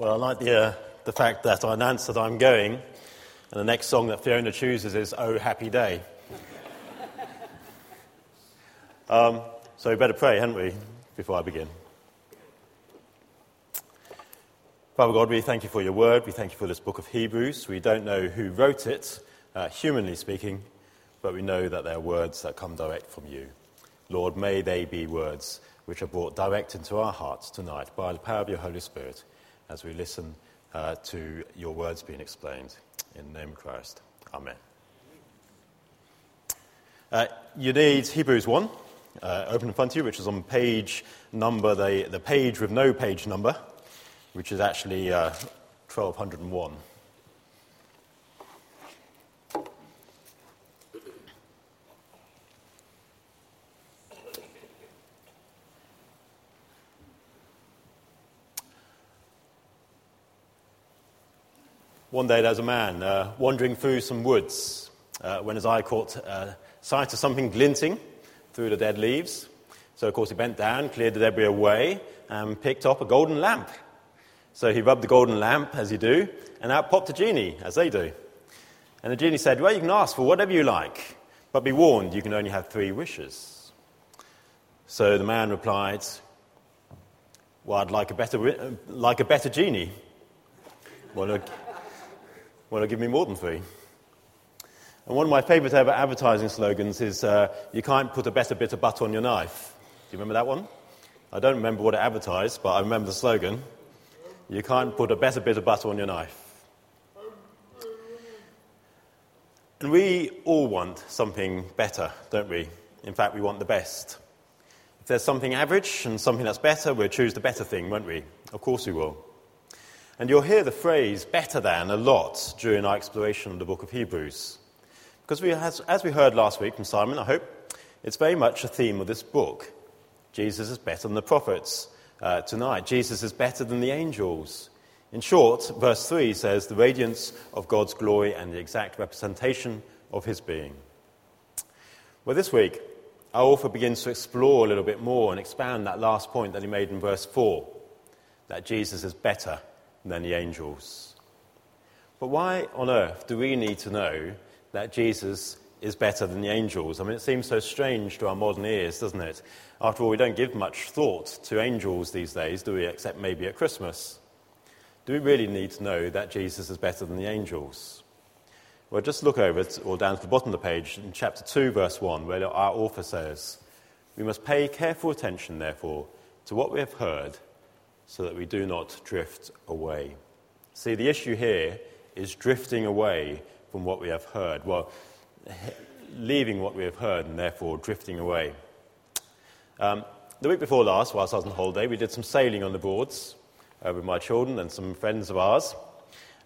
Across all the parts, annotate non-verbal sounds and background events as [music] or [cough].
Well, I like the, uh, the fact that I announced that I'm going, and the next song that Fiona chooses is Oh Happy Day. [laughs] um, so we better pray, hadn't we, before I begin? Father God, we thank you for your word. We thank you for this book of Hebrews. We don't know who wrote it, uh, humanly speaking, but we know that they're words that come direct from you. Lord, may they be words which are brought direct into our hearts tonight by the power of your Holy Spirit as we listen uh, to your words being explained. In the name of Christ. Amen. Uh, you need Hebrews 1 uh, open in front of you, which is on page number, the, the page with no page number, which is actually 1201. One day there was a man uh, wandering through some woods uh, when his eye caught uh, sight of something glinting through the dead leaves. So, of course, he bent down, cleared the debris away, and picked up a golden lamp. So he rubbed the golden lamp, as you do, and out popped a genie, as they do. And the genie said, Well, you can ask for whatever you like, but be warned, you can only have three wishes. So the man replied, Well, I'd like a better, like a better genie. Well, look, well, give me more than three. And one of my favourite ever advertising slogans is uh, You can't put a better bit of butter on your knife. Do you remember that one? I don't remember what it advertised, but I remember the slogan You can't put a better bit of butter on your knife. And we all want something better, don't we? In fact, we want the best. If there's something average and something that's better, we'll choose the better thing, won't we? Of course we will. And you'll hear the phrase better than a lot during our exploration of the book of Hebrews. Because we, as, as we heard last week from Simon, I hope, it's very much a theme of this book. Jesus is better than the prophets uh, tonight. Jesus is better than the angels. In short, verse 3 says, the radiance of God's glory and the exact representation of his being. Well, this week, our author begins to explore a little bit more and expand that last point that he made in verse 4 that Jesus is better than the angels. But why on earth do we need to know that Jesus is better than the angels? I mean, it seems so strange to our modern ears, doesn't it? After all, we don't give much thought to angels these days, do we, except maybe at Christmas? Do we really need to know that Jesus is better than the angels? Well, just look over it, or down to the bottom of the page, in chapter 2, verse 1, where our author says, We must pay careful attention, therefore, to what we have heard so that we do not drift away. See, the issue here is drifting away from what we have heard. Well, leaving what we have heard and therefore drifting away. Um, the week before last, whilst I was on holiday, we did some sailing on the Broads uh, with my children and some friends of ours.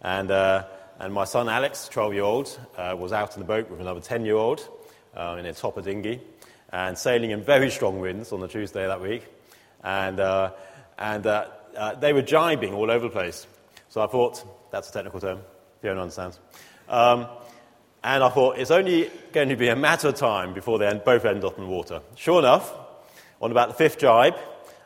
And, uh, and my son Alex, 12 year old, uh, was out in the boat with another 10 year old uh, in a topper dinghy and sailing in very strong winds on the Tuesday that week. And uh, and uh, uh, they were jibing all over the place. So I thought, that's a technical term, Fiona understands. Um, and I thought, it's only going to be a matter of time before they end, both end up in water. Sure enough, on about the fifth jibe,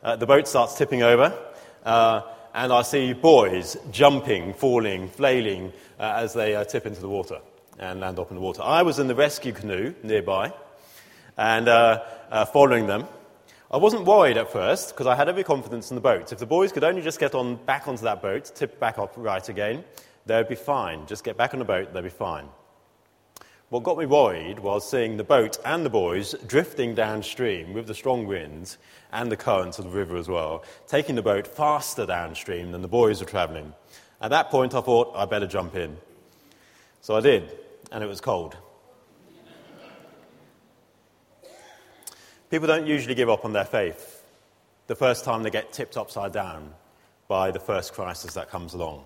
uh, the boat starts tipping over, uh, and I see boys jumping, falling, flailing uh, as they uh, tip into the water and land up in the water. I was in the rescue canoe nearby and following them. I wasn't worried at first because I had every confidence in the boat. If the boys could only just get on back onto that boat, tip back up right again, they'd be fine. Just get back on the boat, they'd be fine. What got me worried was seeing the boat and the boys drifting downstream with the strong winds and the currents of the river as well, taking the boat faster downstream than the boys were travelling. At that point, I thought I'd better jump in. So I did, and it was cold. People don't usually give up on their faith the first time they get tipped upside down by the first crisis that comes along.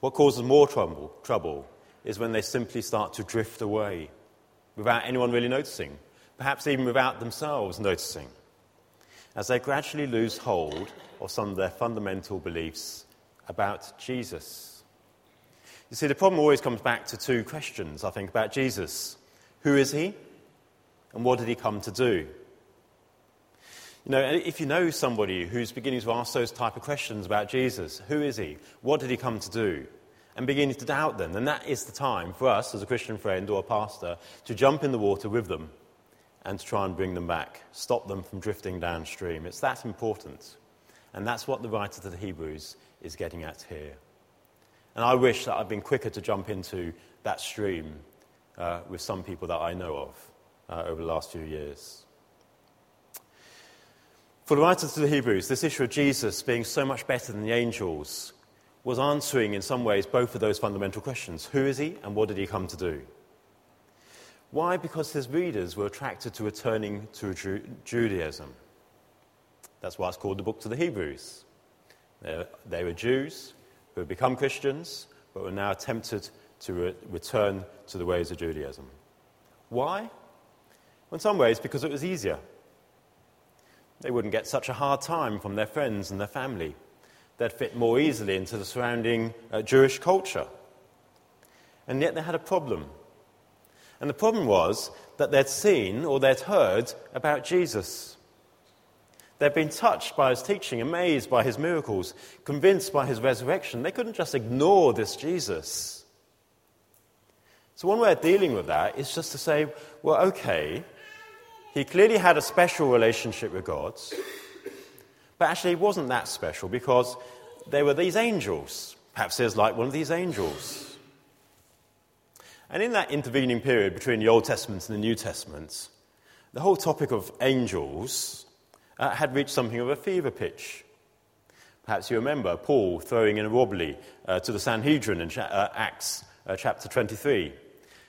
What causes more trouble, trouble is when they simply start to drift away without anyone really noticing, perhaps even without themselves noticing, as they gradually lose hold of some of their fundamental beliefs about Jesus. You see, the problem always comes back to two questions, I think, about Jesus. Who is he? And what did he come to do? You know, if you know somebody who's beginning to ask those type of questions about Jesus, who is he? What did he come to do? And beginning to doubt them, then that is the time for us as a Christian friend or a pastor to jump in the water with them and to try and bring them back, stop them from drifting downstream. It's that important. And that's what the writer to the Hebrews is getting at here. And I wish that I'd been quicker to jump into that stream uh, with some people that I know of uh, over the last few years. For the writer to the Hebrews, this issue of Jesus being so much better than the angels was answering, in some ways, both of those fundamental questions Who is he and what did he come to do? Why? Because his readers were attracted to returning to Ju- Judaism. That's why it's called the book to the Hebrews. They, they were Jews who had become Christians, but were now tempted to re- return to the ways of Judaism. Why? In some ways, because it was easier. They wouldn't get such a hard time from their friends and their family. They'd fit more easily into the surrounding uh, Jewish culture. And yet they had a problem. And the problem was that they'd seen or they'd heard about Jesus. They'd been touched by his teaching, amazed by his miracles, convinced by his resurrection. They couldn't just ignore this Jesus. So, one way of dealing with that is just to say, well, okay, he clearly had a special relationship with God, but actually it wasn't that special because there were these angels. Perhaps he was like one of these angels. And in that intervening period between the Old Testament and the New Testament, the whole topic of angels uh, had reached something of a fever pitch. Perhaps you remember Paul throwing in a wobbly uh, to the Sanhedrin in cha- uh, Acts uh, chapter 23,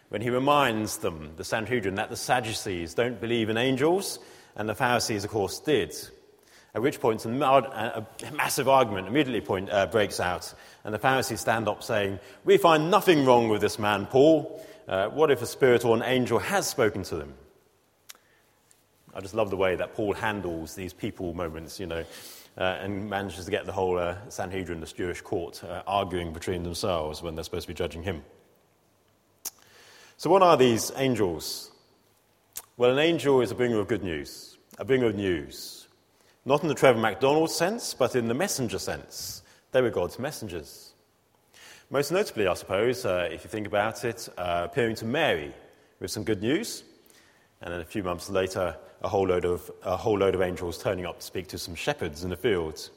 when he reminds them, the Sanhedrin, that the Sadducees don't believe in angels, and the Pharisees, of course, did. At which point, a, massive argument immediately point, uh, breaks out, and the Pharisees stand up saying, We find nothing wrong with this man, Paul. Uh, what if a spirit or an angel has spoken to them? I just love the way that Paul handles these people moments, you know, uh, and manages to get the whole uh, Sanhedrin, this Jewish court, uh, arguing between themselves when they're supposed to be judging him. So, what are these angels? Well, an angel is a bringer of good news, a bringer of news. Not in the Trevor McDonald sense, but in the messenger sense. They were God's messengers. Most notably, I suppose, uh, if you think about it, uh, appearing to Mary with some good news, and then a few months later, a whole, load of, a whole load of angels turning up to speak to some shepherds in the fields.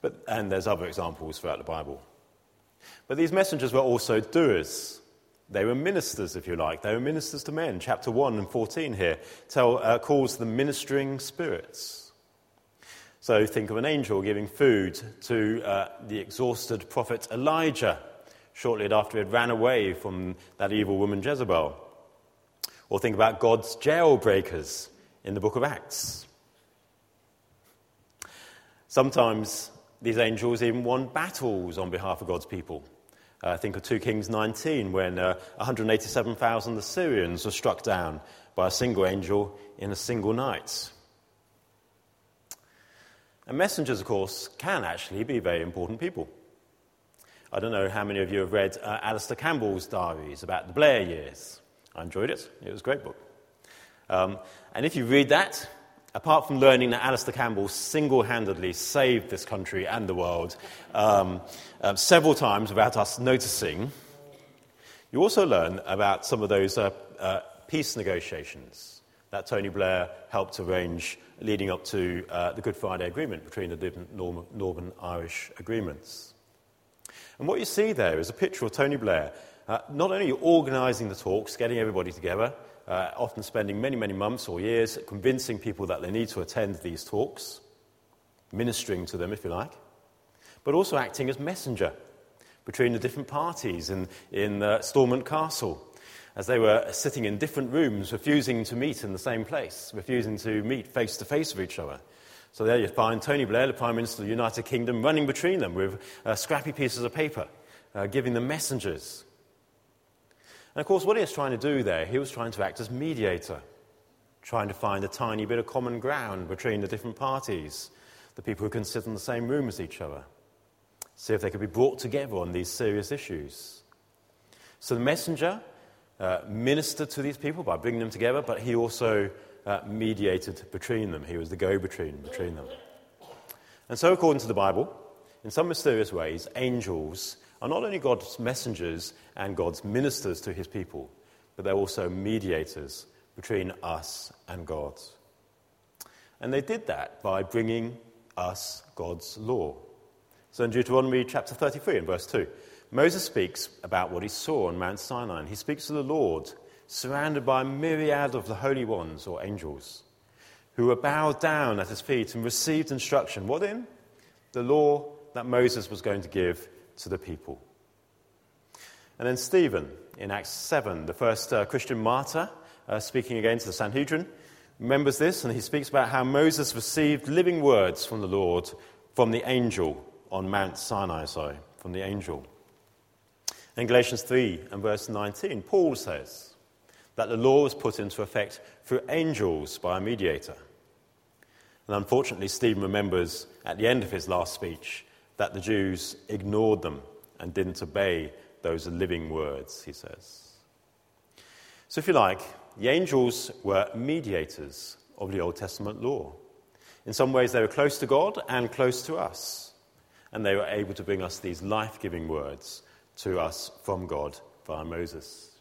But, and there's other examples throughout the Bible. But these messengers were also doers. They were ministers, if you like. They were ministers to men. Chapter 1 and 14 here tell, uh, calls them ministering spirits. So think of an angel giving food to uh, the exhausted prophet Elijah shortly after he had ran away from that evil woman Jezebel. Or think about God's jailbreakers in the book of Acts. Sometimes these angels even won battles on behalf of God's people. Uh, think of 2 Kings 19, when uh, 187,000 Assyrians were struck down by a single angel in a single night. And messengers, of course, can actually be very important people. I don't know how many of you have read uh, Alastair Campbell's diaries about the Blair years. I enjoyed it, it was a great book. Um, and if you read that, apart from learning that Alastair Campbell single handedly saved this country and the world um, uh, several times without us noticing, you also learn about some of those uh, uh, peace negotiations that Tony Blair helped arrange leading up to uh, the Good Friday Agreement between the different Northern Irish agreements. And what you see there is a picture of Tony Blair uh, not only organising the talks, getting everybody together, uh, often spending many, many months or years convincing people that they need to attend these talks, ministering to them, if you like, but also acting as messenger between the different parties in, in uh, Stormont Castle as they were sitting in different rooms, refusing to meet in the same place, refusing to meet face to face with each other. So there you find Tony Blair, the Prime Minister of the United Kingdom, running between them with uh, scrappy pieces of paper, uh, giving them messengers and of course, what he was trying to do there, he was trying to act as mediator, trying to find a tiny bit of common ground between the different parties, the people who can sit in the same room as each other, see if they could be brought together on these serious issues. So the messenger uh, ministered to these people by bringing them together, but he also uh, mediated between them. He was the go between between them. And so, according to the Bible, in some mysterious ways, angels are not only God's messengers and God's ministers to his people, but they're also mediators between us and God. And they did that by bringing us God's law. So in Deuteronomy chapter 33 and verse 2, Moses speaks about what he saw on Mount Sinai. He speaks to the Lord, surrounded by a myriad of the holy ones or angels, who were bowed down at his feet and received instruction. What in? The law that Moses was going to give to the people. And then Stephen in Acts 7, the first uh, Christian martyr, uh, speaking again to the Sanhedrin, remembers this and he speaks about how Moses received living words from the Lord from the angel on Mount Sinai, sorry, from the angel. In Galatians 3 and verse 19, Paul says that the law was put into effect through angels by a mediator. And unfortunately, Stephen remembers at the end of his last speech that the Jews ignored them and didn't obey those living words, he says. So, if you like, the angels were mediators of the Old Testament law. In some ways, they were close to God and close to us. And they were able to bring us these life giving words to us from God via Moses.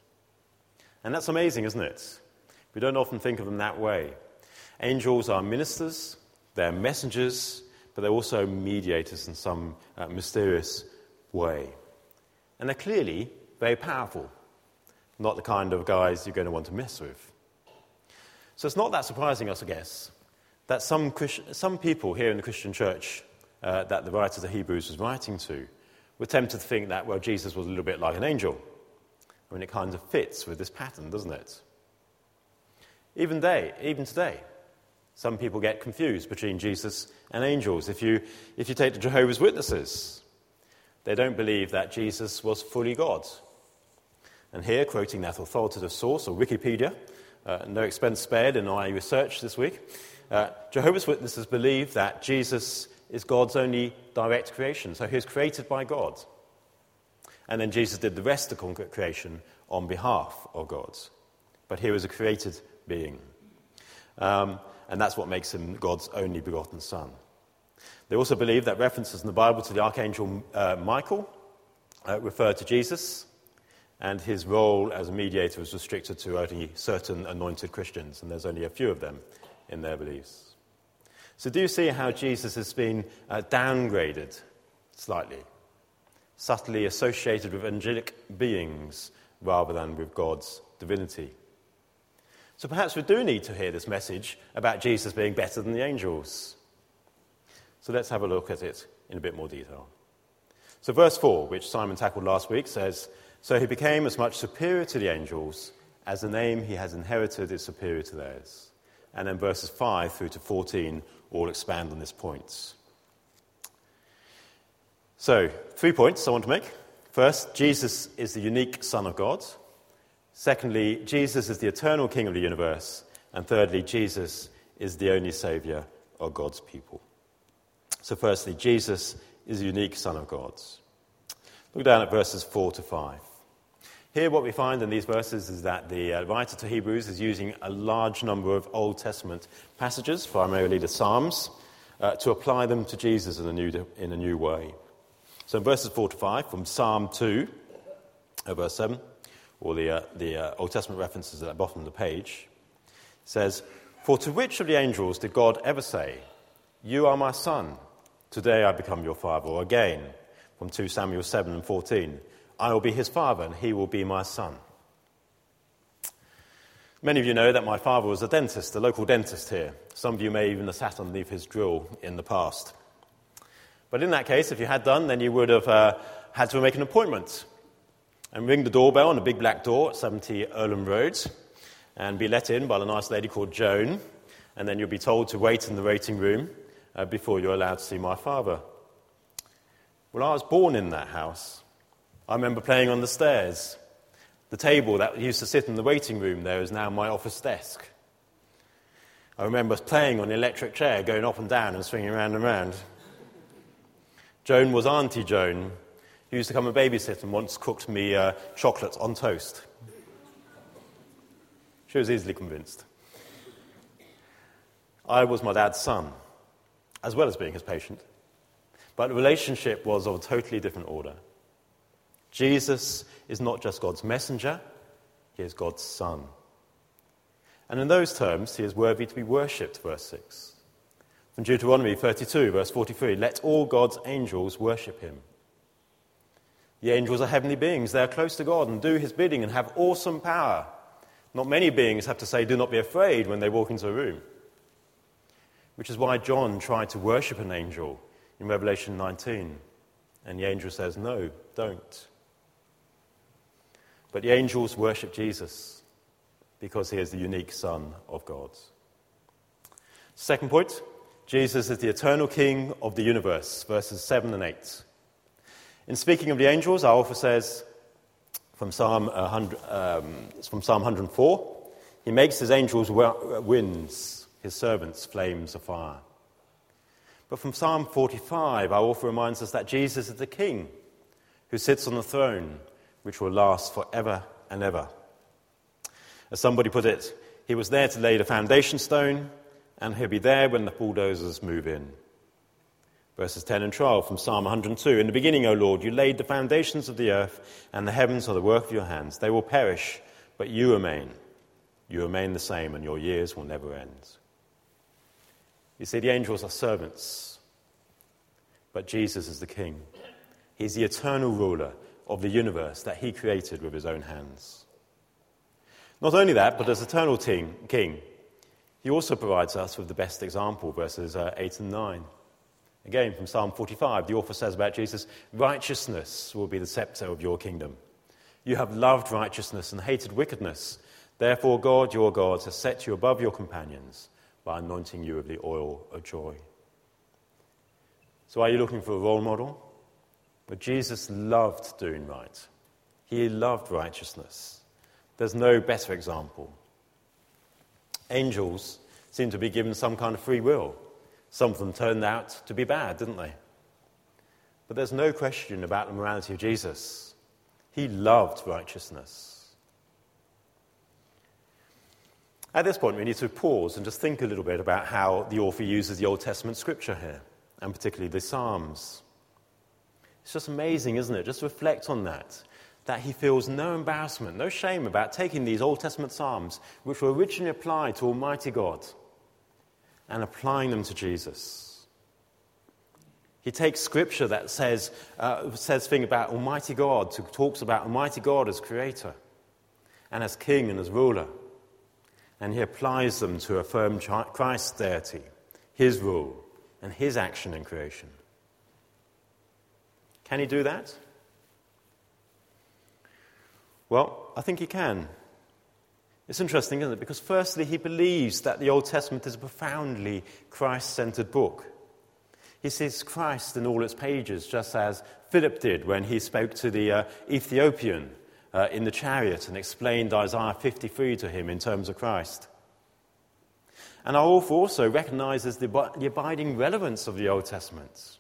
And that's amazing, isn't it? We don't often think of them that way. Angels are ministers, they're messengers, but they're also mediators in some uh, mysterious way. And they're clearly very powerful, not the kind of guys you're going to want to mess with. So it's not that surprising, I guess, that some, some people here in the Christian church uh, that the writer of the Hebrews was writing to were tempted to think that, well, Jesus was a little bit like an angel. I mean, it kind of fits with this pattern, doesn't it? Even they, even today, some people get confused between Jesus and angels. If you, if you take the Jehovah's Witnesses, they don't believe that Jesus was fully God. And here, quoting that authoritative source, or Wikipedia, uh, no expense spared in my research this week, uh, Jehovah's Witnesses believe that Jesus is God's only direct creation. So he was created by God. And then Jesus did the rest of the creation on behalf of God. But he was a created being. Um, and that's what makes him God's only begotten Son. They also believe that references in the Bible to the archangel uh, Michael uh, refer to Jesus, and his role as a mediator was restricted to only certain anointed Christians, and there's only a few of them in their beliefs. So, do you see how Jesus has been uh, downgraded slightly, subtly associated with angelic beings rather than with God's divinity? So, perhaps we do need to hear this message about Jesus being better than the angels. So, let's have a look at it in a bit more detail. So, verse 4, which Simon tackled last week, says So he became as much superior to the angels as the name he has inherited is superior to theirs. And then verses 5 through to 14 all expand on this point. So, three points I want to make. First, Jesus is the unique Son of God. Secondly, Jesus is the eternal King of the universe. And thirdly, Jesus is the only Saviour of God's people. So, firstly, Jesus is the unique Son of God. Look down at verses 4 to 5. Here, what we find in these verses is that the uh, writer to Hebrews is using a large number of Old Testament passages, primarily the Psalms, uh, to apply them to Jesus in a, new, in a new way. So, in verses 4 to 5, from Psalm 2, uh, verse 7, or the, uh, the uh, Old Testament references at the bottom of the page, says, For to which of the angels did God ever say, You are my son, today I become your father? Or again, from 2 Samuel 7 and 14, I will be his father, and he will be my son. Many of you know that my father was a dentist, a local dentist here. Some of you may even have sat underneath his drill in the past. But in that case, if you had done, then you would have uh, had to make an appointment and ring the doorbell on a big black door at 70 Earlham Road and be let in by a nice lady called Joan. And then you'll be told to wait in the waiting room uh, before you're allowed to see my father. Well, I was born in that house. I remember playing on the stairs. The table that used to sit in the waiting room there is now my office desk. I remember playing on the electric chair, going up and down and swinging around and around. Joan was Auntie Joan, who used to come and babysit and once cooked me uh, chocolate on toast. She was easily convinced. I was my dad's son, as well as being his patient. But the relationship was of a totally different order. Jesus is not just God's messenger, he is God's son. And in those terms, he is worthy to be worshipped, verse 6. From Deuteronomy 32, verse 43 Let all God's angels worship him. The angels are heavenly beings. They are close to God and do his bidding and have awesome power. Not many beings have to say, Do not be afraid when they walk into a room. Which is why John tried to worship an angel in Revelation 19. And the angel says, No, don't. But the angels worship Jesus because he is the unique Son of God. Second point Jesus is the eternal King of the universe, verses 7 and 8. In speaking of the angels, our author says from Psalm, 100, um, from Psalm 104, he makes his angels winds, his servants flames of fire. But from Psalm 45, our author reminds us that Jesus is the King who sits on the throne which will last forever and ever. As somebody put it, he was there to lay the foundation stone, and he'll be there when the bulldozers move in. Verses 10 and 12 from Psalm 102 In the beginning, O Lord, you laid the foundations of the earth, and the heavens are the work of your hands. They will perish, but you remain. You remain the same, and your years will never end. You see, the angels are servants, but Jesus is the king. He's the eternal ruler of the universe that he created with his own hands. Not only that, but as eternal king, he also provides us with the best example, verses uh, 8 and 9. Again, from Psalm 45, the author says about Jesus, Righteousness will be the scepter of your kingdom. You have loved righteousness and hated wickedness. Therefore, God, your God, has set you above your companions by anointing you with the oil of joy. So, are you looking for a role model? But Jesus loved doing right, he loved righteousness. There's no better example. Angels seem to be given some kind of free will. Some of them turned out to be bad, didn't they? But there's no question about the morality of Jesus. He loved righteousness. At this point, we need to pause and just think a little bit about how the author uses the Old Testament scripture here, and particularly the Psalms. It's just amazing, isn't it? Just reflect on that that he feels no embarrassment, no shame about taking these Old Testament Psalms, which were originally applied to Almighty God, and applying them to Jesus. He takes scripture that says, uh, says thing about Almighty God, talks about Almighty God as creator and as king and as ruler, and he applies them to affirm Christ's deity, his rule, and his action in creation. Can he do that? Well, I think he can. It's interesting, isn't it? Because, firstly, he believes that the Old Testament is a profoundly Christ centered book. He sees Christ in all its pages, just as Philip did when he spoke to the uh, Ethiopian uh, in the chariot and explained Isaiah 53 to him in terms of Christ. And our author also recognizes the, the abiding relevance of the Old Testament.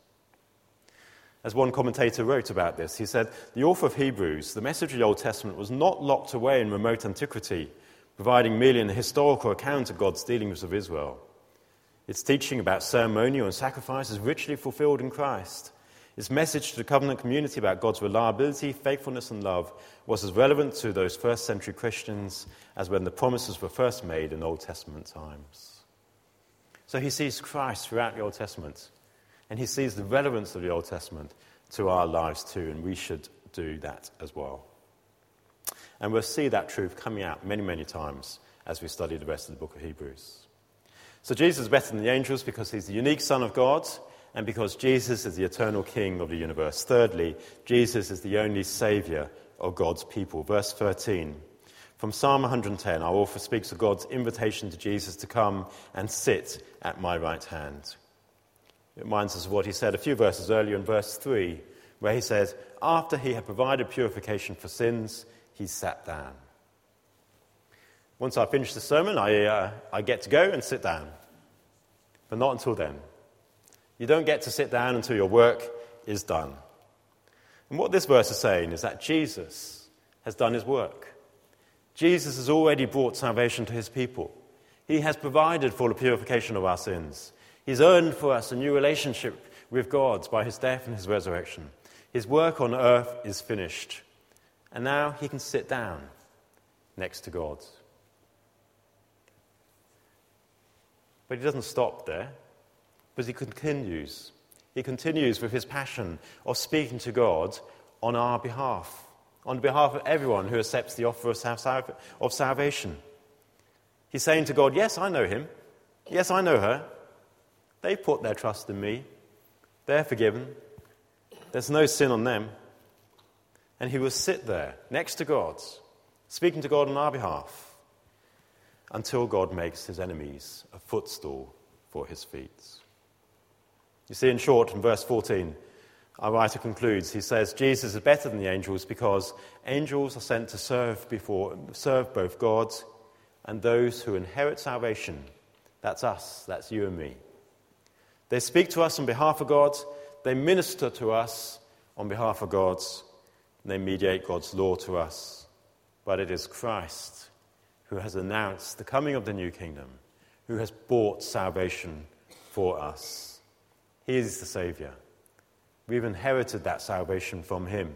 As one commentator wrote about this, he said, The author of Hebrews, the message of the Old Testament was not locked away in remote antiquity, providing merely an historical account of God's dealings with Israel. Its teaching about ceremonial and sacrifice is richly fulfilled in Christ. Its message to the covenant community about God's reliability, faithfulness, and love was as relevant to those first century Christians as when the promises were first made in Old Testament times. So he sees Christ throughout the Old Testament and he sees the relevance of the Old Testament to our lives too, and we should do that as well. And we'll see that truth coming out many, many times as we study the rest of the book of Hebrews. So Jesus is better than the angels because he's the unique Son of God and because Jesus is the eternal King of the universe. Thirdly, Jesus is the only Saviour of God's people. Verse 13. From Psalm 110, our author speaks of God's invitation to Jesus to come and sit at my right hand. It reminds us of what he said a few verses earlier in verse 3, where he says, After he had provided purification for sins, he sat down. Once I finish the sermon, I, uh, I get to go and sit down. But not until then. You don't get to sit down until your work is done. And what this verse is saying is that Jesus has done his work. Jesus has already brought salvation to his people. He has provided for the purification of our sins. He's earned for us a new relationship with God by his death and his resurrection. His work on earth is finished. And now he can sit down next to God. But he doesn't stop there, but he continues. He continues with his passion of speaking to God on our behalf, on behalf of everyone who accepts the offer of salvation. He's saying to God, Yes, I know him. Yes, I know her. They put their trust in me. They're forgiven. There's no sin on them. And he will sit there next to God, speaking to God on our behalf, until God makes his enemies a footstool for his feet. You see, in short, in verse 14, our writer concludes, he says, Jesus is better than the angels because angels are sent to serve, before, serve both God and those who inherit salvation. That's us, that's you and me. They speak to us on behalf of God, they minister to us on behalf of God, and they mediate God's law to us. But it is Christ who has announced the coming of the new kingdom, who has bought salvation for us. He is the Savior. We've inherited that salvation from Him.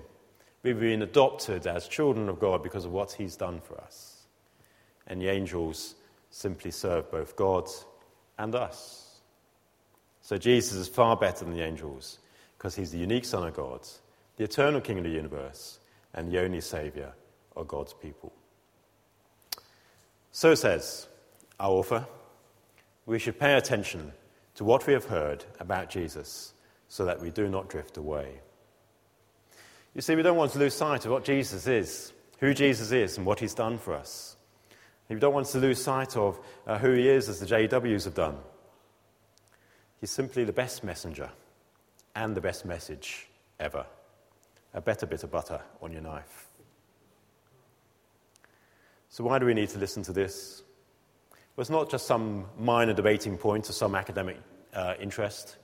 We've been adopted as children of God because of what He's done for us and the angels simply serve both God and us. So Jesus is far better than the angels because he's the unique Son of God, the eternal King of the universe, and the only Saviour of God's people. So says our author, we should pay attention to what we have heard about Jesus so that we do not drift away. You see, we don't want to lose sight of what Jesus is, who Jesus is, and what he's done for us. We don't want to lose sight of uh, who he is, as the JWs have done. He's simply the best messenger and the best message ever. A better bit of butter on your knife. So, why do we need to listen to this? Well, it's not just some minor debating point or some academic uh, interest.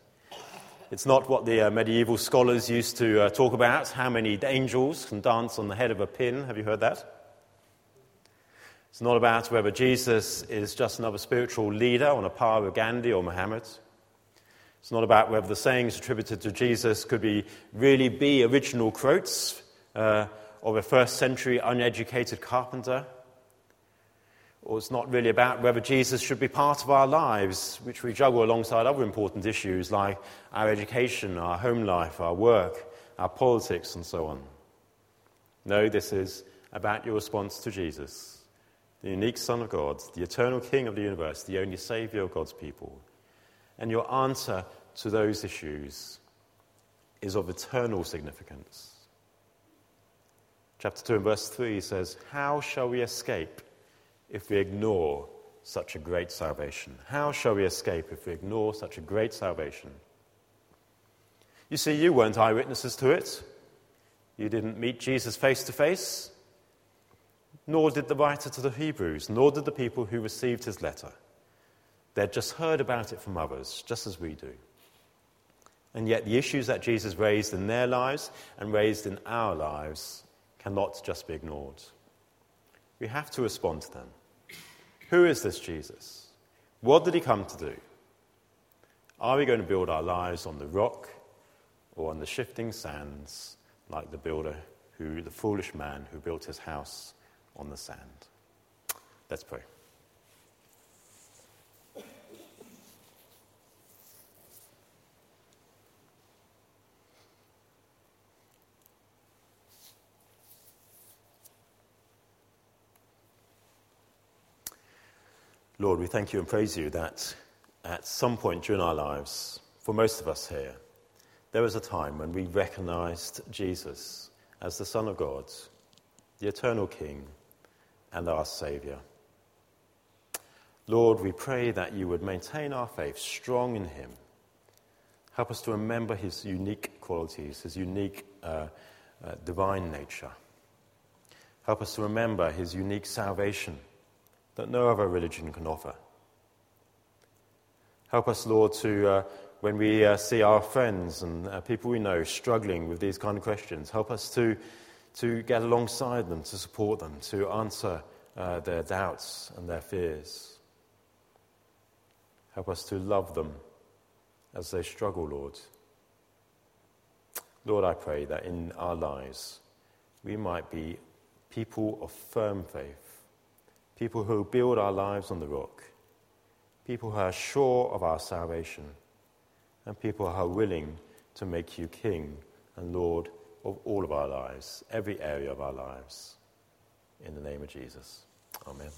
It's not what the uh, medieval scholars used to uh, talk about how many angels can dance on the head of a pin. Have you heard that? It's not about whether Jesus is just another spiritual leader on a par with Gandhi or Muhammad. It's not about whether the sayings attributed to Jesus could be, really be original quotes uh, of a first century uneducated carpenter. Or it's not really about whether Jesus should be part of our lives, which we juggle alongside other important issues like our education, our home life, our work, our politics, and so on. No, this is about your response to Jesus the unique Son of God, the eternal King of the universe, the only Saviour of God's people. And your answer to those issues is of eternal significance. Chapter 2 and verse 3 says, How shall we escape if we ignore such a great salvation? How shall we escape if we ignore such a great salvation? You see, you weren't eyewitnesses to it. You didn't meet Jesus face to face nor did the writer to the Hebrews, nor did the people who received his letter. They'd just heard about it from others, just as we do. And yet, the issues that Jesus raised in their lives and raised in our lives cannot just be ignored. We have to respond to them. Who is this Jesus? What did he come to do? Are we going to build our lives on the rock or on the shifting sands, like the builder who, the foolish man who built his house on the sand. Let's pray. Lord, we thank you and praise you that at some point during our lives, for most of us here, there was a time when we recognized Jesus as the Son of God, the eternal King, and our Saviour. Lord, we pray that you would maintain our faith strong in Him. Help us to remember His unique qualities, His unique uh, uh, divine nature. Help us to remember His unique salvation that no other religion can offer. Help us, Lord, to, uh, when we uh, see our friends and uh, people we know struggling with these kind of questions, help us to to get alongside them, to support them, to answer uh, their doubts and their fears. Help us to love them as they struggle, Lord. Lord, I pray that in our lives we might be people of firm faith, people who build our lives on the rock, people who are sure of our salvation, and people who are willing to make you King and Lord of all of our lives, every area of our lives. In the name of Jesus. Amen.